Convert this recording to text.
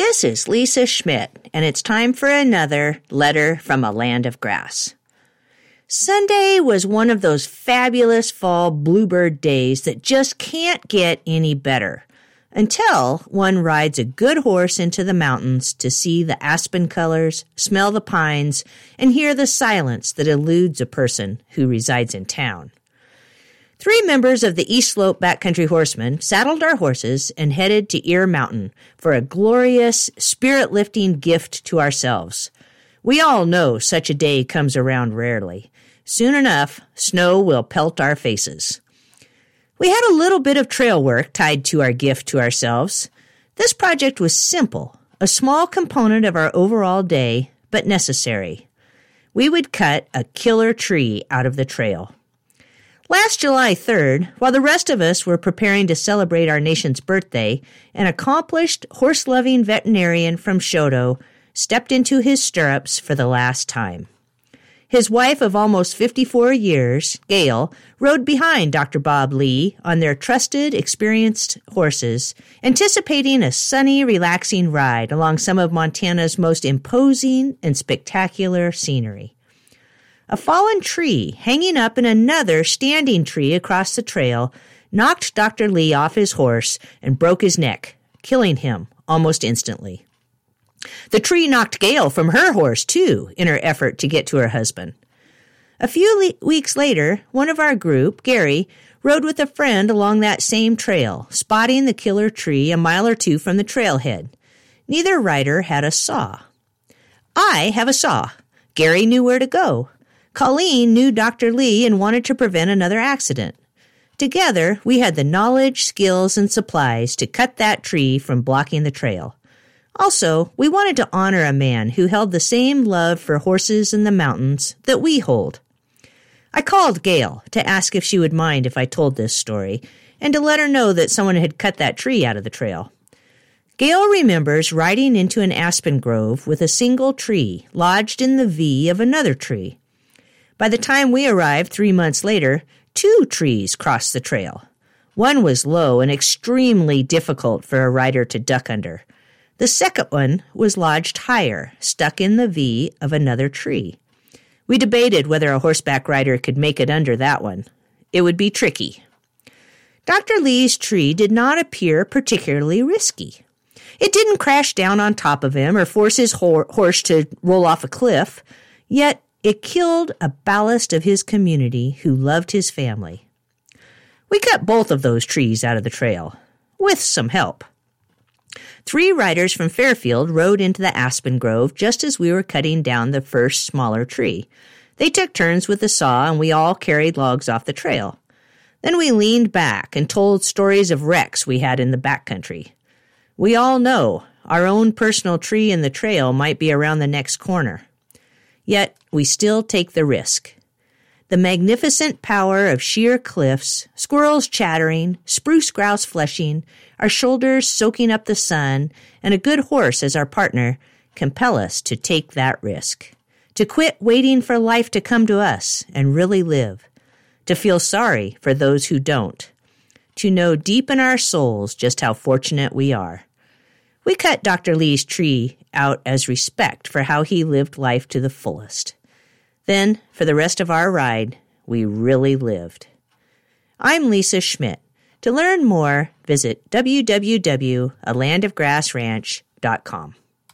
This is Lisa Schmidt, and it's time for another letter from a land of grass. Sunday was one of those fabulous fall bluebird days that just can't get any better until one rides a good horse into the mountains to see the aspen colors, smell the pines, and hear the silence that eludes a person who resides in town. Three members of the East Slope Backcountry Horsemen saddled our horses and headed to Ear Mountain for a glorious, spirit lifting gift to ourselves. We all know such a day comes around rarely. Soon enough, snow will pelt our faces. We had a little bit of trail work tied to our gift to ourselves. This project was simple, a small component of our overall day, but necessary. We would cut a killer tree out of the trail. Last July 3rd, while the rest of us were preparing to celebrate our nation's birthday, an accomplished horse loving veterinarian from Choteau stepped into his stirrups for the last time. His wife of almost 54 years, Gail, rode behind Dr. Bob Lee on their trusted, experienced horses, anticipating a sunny, relaxing ride along some of Montana's most imposing and spectacular scenery. A fallen tree hanging up in another standing tree across the trail knocked Dr. Lee off his horse and broke his neck, killing him almost instantly. The tree knocked Gail from her horse, too, in her effort to get to her husband. A few le- weeks later, one of our group, Gary, rode with a friend along that same trail, spotting the killer tree a mile or two from the trailhead. Neither rider had a saw. I have a saw. Gary knew where to go. Colleen knew Dr. Lee and wanted to prevent another accident. Together, we had the knowledge, skills, and supplies to cut that tree from blocking the trail. Also, we wanted to honor a man who held the same love for horses and the mountains that we hold. I called Gail to ask if she would mind if I told this story and to let her know that someone had cut that tree out of the trail. Gail remembers riding into an aspen grove with a single tree lodged in the V of another tree. By the time we arrived three months later, two trees crossed the trail. One was low and extremely difficult for a rider to duck under. The second one was lodged higher, stuck in the V of another tree. We debated whether a horseback rider could make it under that one. It would be tricky. Dr. Lee's tree did not appear particularly risky. It didn't crash down on top of him or force his horse to roll off a cliff, yet it killed a ballast of his community who loved his family. We cut both of those trees out of the trail, with some help. Three riders from Fairfield rode into the aspen grove just as we were cutting down the first smaller tree. They took turns with the saw and we all carried logs off the trail. Then we leaned back and told stories of wrecks we had in the backcountry. We all know our own personal tree in the trail might be around the next corner. Yet we still take the risk. The magnificent power of sheer cliffs, squirrels chattering, spruce grouse fleshing, our shoulders soaking up the sun, and a good horse as our partner compel us to take that risk. To quit waiting for life to come to us and really live. To feel sorry for those who don't. To know deep in our souls just how fortunate we are. We cut Dr. Lee's tree out as respect for how he lived life to the fullest. Then, for the rest of our ride, we really lived. I'm Lisa Schmidt. To learn more, visit www.alandofgrassranch.com.